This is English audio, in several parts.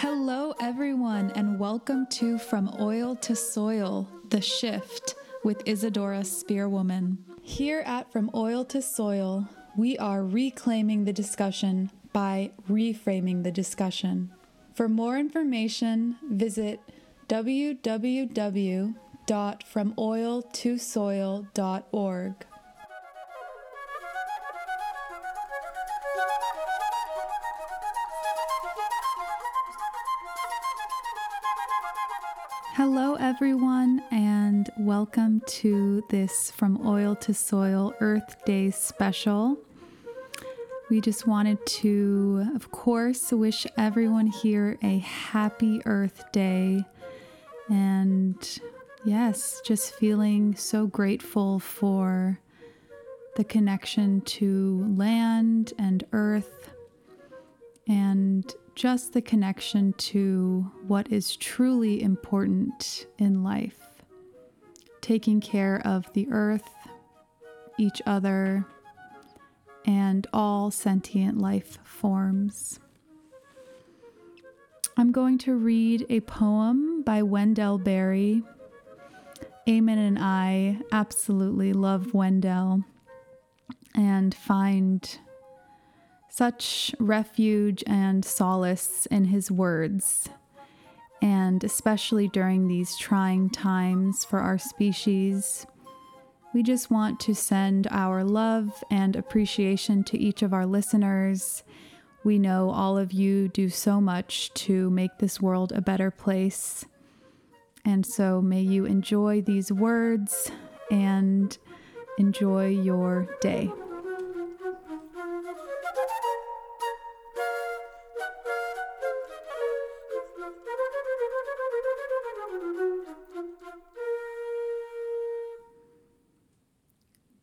Hello, everyone, and welcome to From Oil to Soil The Shift with Isadora Spearwoman. Here at From Oil to Soil, we are reclaiming the discussion by reframing the discussion. For more information, visit www.fromoiltosoil.org. Hello, everyone, and welcome to this From Oil to Soil Earth Day special. We just wanted to, of course, wish everyone here a happy Earth Day. And yes, just feeling so grateful for the connection to land and earth and just the connection to what is truly important in life taking care of the earth, each other, and all sentient life forms. I'm going to read a poem by Wendell Berry. Eamon and I absolutely love Wendell and find such refuge and solace in his words, and especially during these trying times for our species. We just want to send our love and appreciation to each of our listeners. We know all of you do so much to make this world a better place. And so may you enjoy these words and enjoy your day.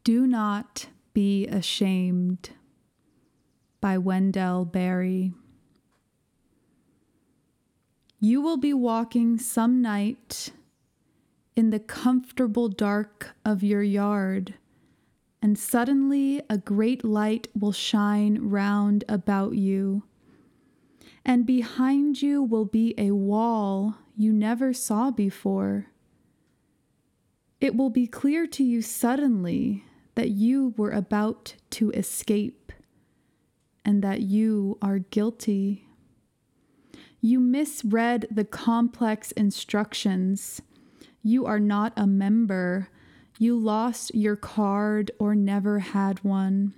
Do Not Be Ashamed by Wendell Berry. You will be walking some night in the comfortable dark of your yard, and suddenly a great light will shine round about you. And behind you will be a wall you never saw before. It will be clear to you suddenly that you were about to escape and that you are guilty. You misread the complex instructions. You are not a member. You lost your card or never had one.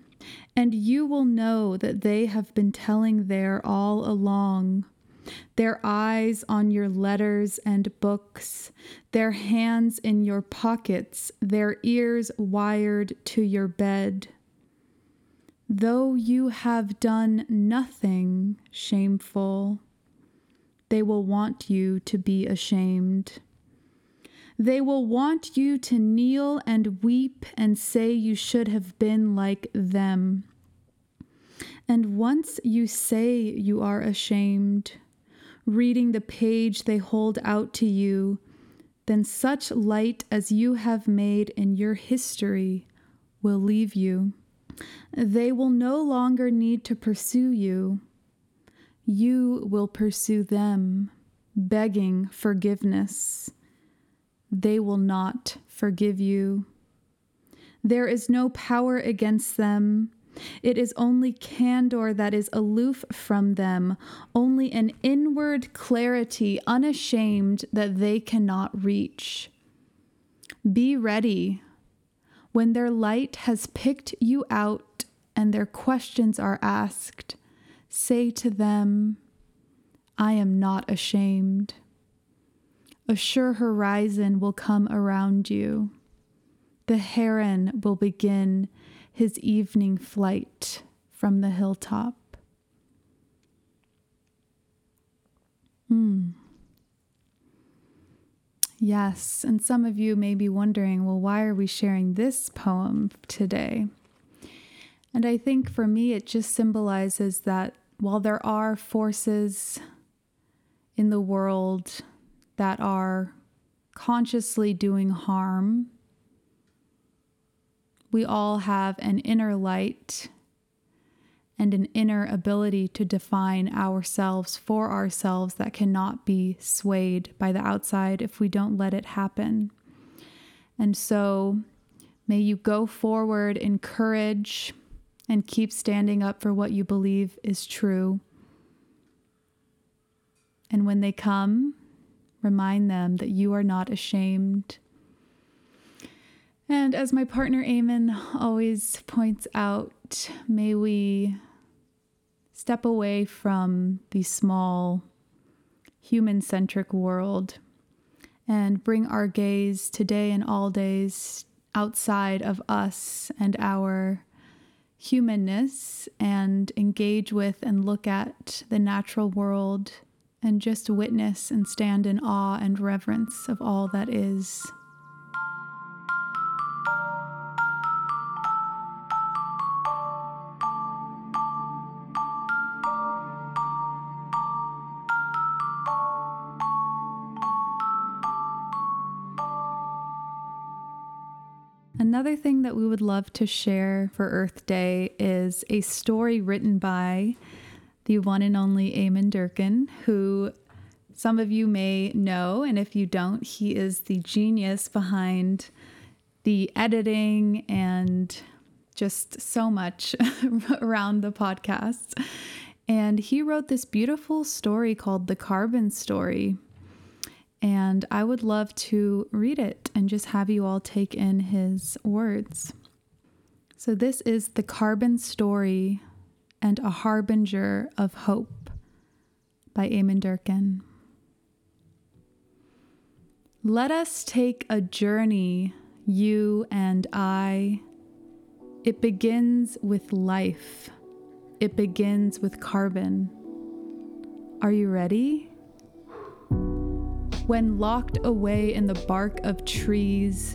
And you will know that they have been telling there all along their eyes on your letters and books, their hands in your pockets, their ears wired to your bed. Though you have done nothing shameful, they will want you to be ashamed. They will want you to kneel and weep and say you should have been like them. And once you say you are ashamed, reading the page they hold out to you, then such light as you have made in your history will leave you. They will no longer need to pursue you. You will pursue them, begging forgiveness. They will not forgive you. There is no power against them it is only candor that is aloof from them, only an inward clarity, unashamed, that they cannot reach. Be ready. When their light has picked you out and their questions are asked, say to them, I am not ashamed. A sure horizon will come around you. The heron will begin his evening flight from the hilltop. Hmm. Yes, and some of you may be wondering, well, why are we sharing this poem today? And I think for me, it just symbolizes that while there are forces in the world that are consciously doing harm we all have an inner light, and an inner ability to define ourselves for ourselves that cannot be swayed by the outside if we don't let it happen. And so, may you go forward in courage and keep standing up for what you believe is true. And when they come, remind them that you are not ashamed. And as my partner Eamon always points out, may we step away from the small human centric world and bring our gaze today and all days outside of us and our humanness and engage with and look at the natural world and just witness and stand in awe and reverence of all that is. Another thing that we would love to share for Earth Day is a story written by the one and only Eamon Durkin, who some of you may know, and if you don't, he is the genius behind the editing and just so much around the podcast. And he wrote this beautiful story called The Carbon Story. And I would love to read it and just have you all take in his words. So, this is The Carbon Story and a Harbinger of Hope by Eamon Durkin. Let us take a journey, you and I. It begins with life, it begins with carbon. Are you ready? when locked away in the bark of trees,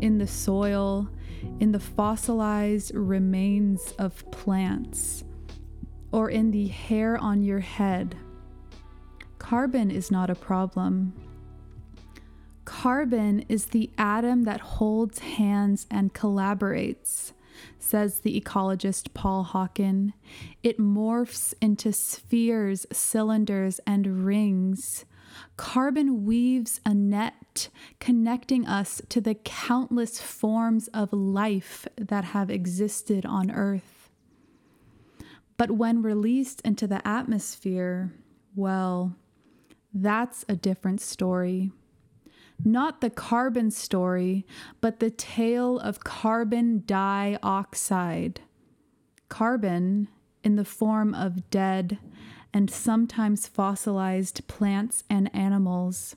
in the soil, in the fossilized remains of plants, or in the hair on your head. Carbon is not a problem. Carbon is the atom that holds hands and collaborates, says the ecologist Paul Hawken. It morphs into spheres, cylinders, and rings Carbon weaves a net connecting us to the countless forms of life that have existed on Earth. But when released into the atmosphere, well, that's a different story. Not the carbon story, but the tale of carbon dioxide. Carbon, in the form of dead and sometimes fossilized plants and animals,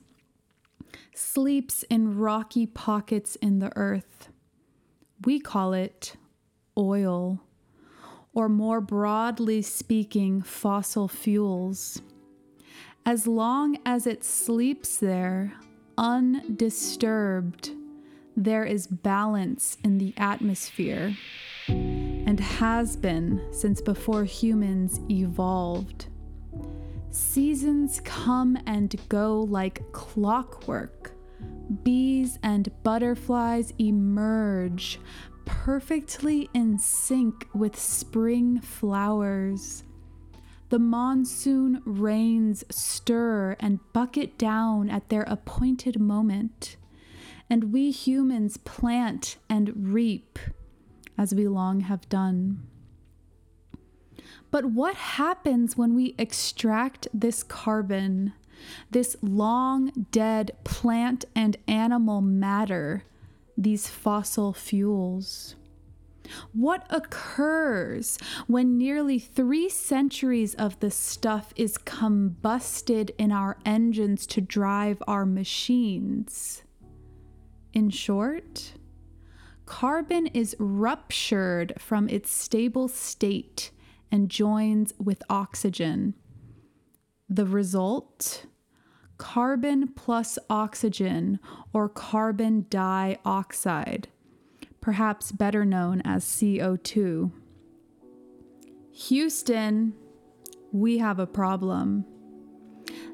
sleeps in rocky pockets in the earth. We call it oil, or more broadly speaking, fossil fuels. As long as it sleeps there, undisturbed, there is balance in the atmosphere and has been since before humans evolved. Seasons come and go like clockwork. Bees and butterflies emerge, perfectly in sync with spring flowers. The monsoon rains stir and bucket down at their appointed moment, and we humans plant and reap as we long have done. But what happens when we extract this carbon, this long dead plant and animal matter, these fossil fuels? What occurs when nearly three centuries of the stuff is combusted in our engines to drive our machines? In short, carbon is ruptured from its stable state and joins with oxygen. The result? Carbon plus oxygen, or carbon dioxide, perhaps better known as CO2. Houston, we have a problem.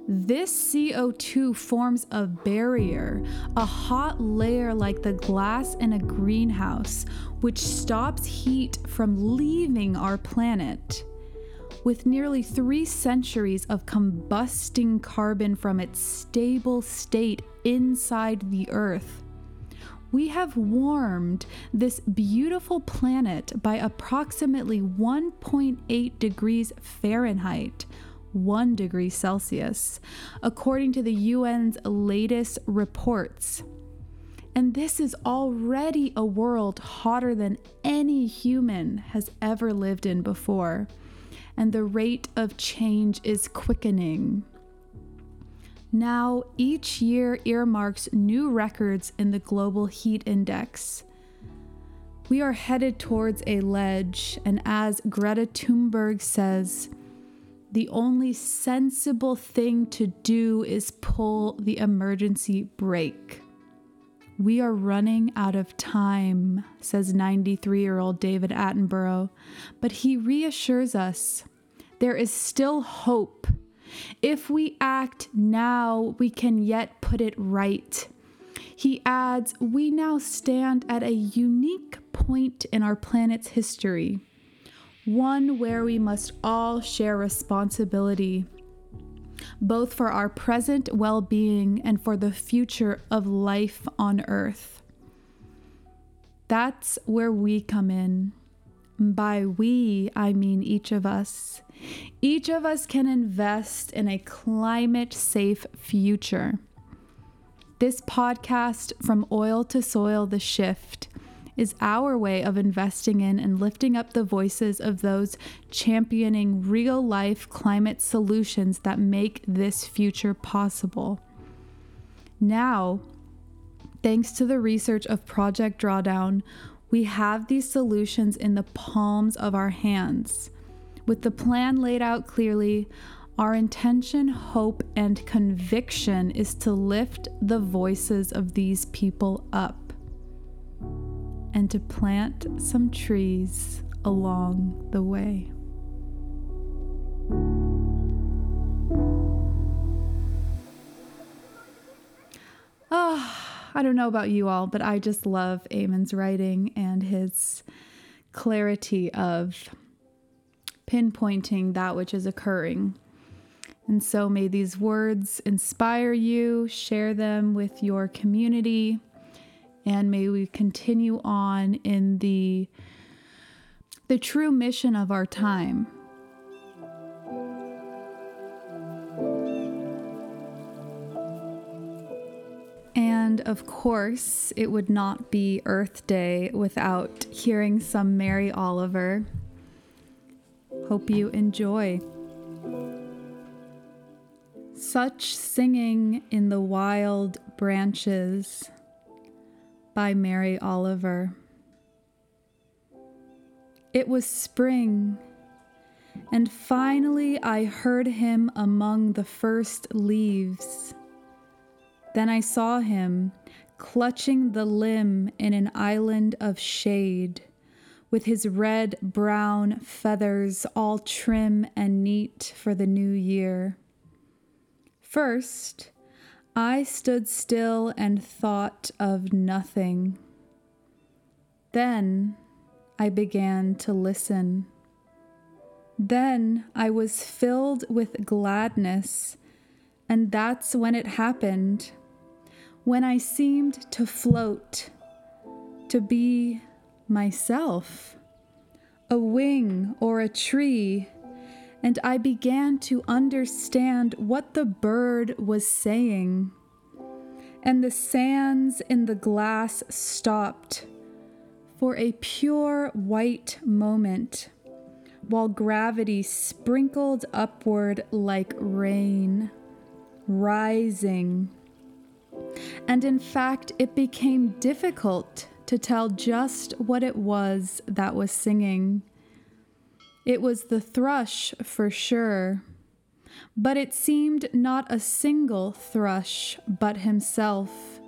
This CO2 forms a barrier, a hot layer like the glass in a greenhouse, which stops heat from leaving our planet. With nearly three centuries of combusting carbon from its stable state inside the Earth, we have warmed this beautiful planet by approximately 1.8 degrees Fahrenheit, 1 degree Celsius, according to the UN's latest reports. And this is already a world hotter than any human has ever lived in before. And the rate of change is quickening. Now, each year earmarks new records in the Global Heat Index. We are headed towards a ledge, and as Greta Thunberg says, the only sensible thing to do is pull the emergency brake. We are running out of time, says 93 year old David Attenborough, but he reassures us there is still hope if we act now, we can yet put it right. He adds, We now stand at a unique point in our planet's history, one where we must all share responsibility, both for our present well being and for the future of life on Earth. That's where we come in. By we, I mean each of us. Each of us can invest in a climate safe future. This podcast, From Oil to Soil The Shift, is our way of investing in and lifting up the voices of those championing real life climate solutions that make this future possible. Now, thanks to the research of Project Drawdown, we have these solutions in the palms of our hands. With the plan laid out clearly, our intention, hope, and conviction is to lift the voices of these people up and to plant some trees along the way. I don't know about you all, but I just love Eamon's writing and his clarity of pinpointing that which is occurring. And so may these words inspire you, share them with your community, and may we continue on in the the true mission of our time And of course, it would not be Earth Day without hearing some Mary Oliver. Hope you enjoy. Such Singing in the Wild Branches by Mary Oliver. It was spring, and finally I heard him among the first leaves. Then I saw him clutching the limb in an island of shade, with his red brown feathers all trim and neat for the new year. First, I stood still and thought of nothing. Then I began to listen. Then I was filled with gladness, and that's when it happened when I seemed to float, to be myself, a wing or a tree, and I began to understand what the bird was saying. And the sands in the glass stopped for a pure white moment, while gravity sprinkled upward like rain, rising and in fact, it became difficult to tell just what it was that was singing. It was the thrush for sure, but it seemed not a single thrush but himself,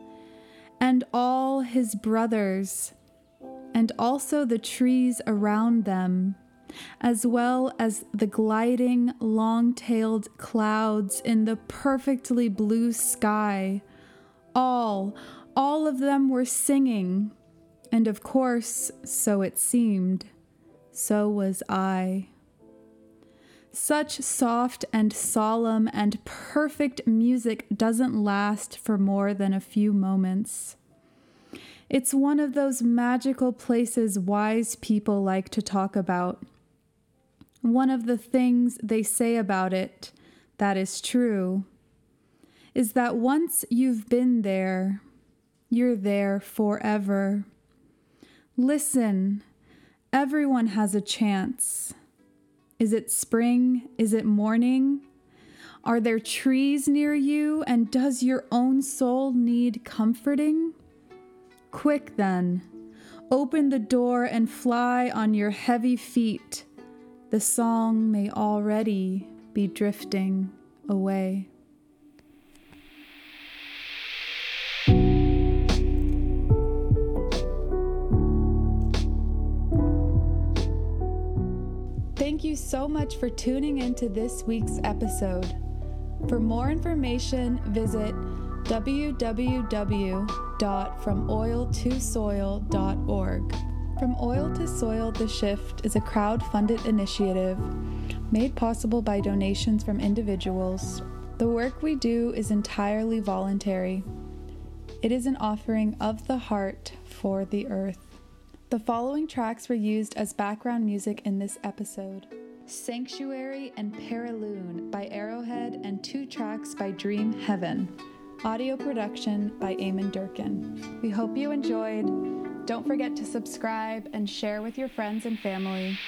and all his brothers, and also the trees around them, as well as the gliding, long tailed clouds in the perfectly blue sky. All, all of them were singing. And of course, so it seemed, so was I. Such soft and solemn and perfect music doesn't last for more than a few moments. It's one of those magical places wise people like to talk about. One of the things they say about it that is true is that once you've been there, you're there forever. Listen, everyone has a chance. Is it spring? Is it morning? Are there trees near you? And does your own soul need comforting? Quick then, open the door and fly on your heavy feet. The song may already be drifting away. You so much for tuning into this week's episode. For more information, visit www.FromOilToSoil.org. From Oil to Soil The Shift is a crowd funded initiative made possible by donations from individuals. The work we do is entirely voluntary. It is an offering of the heart for the earth. The following tracks were used as background music in this episode Sanctuary and Paraloon by Arrowhead, and two tracks by Dream Heaven. Audio production by Eamon Durkin. We hope you enjoyed. Don't forget to subscribe and share with your friends and family.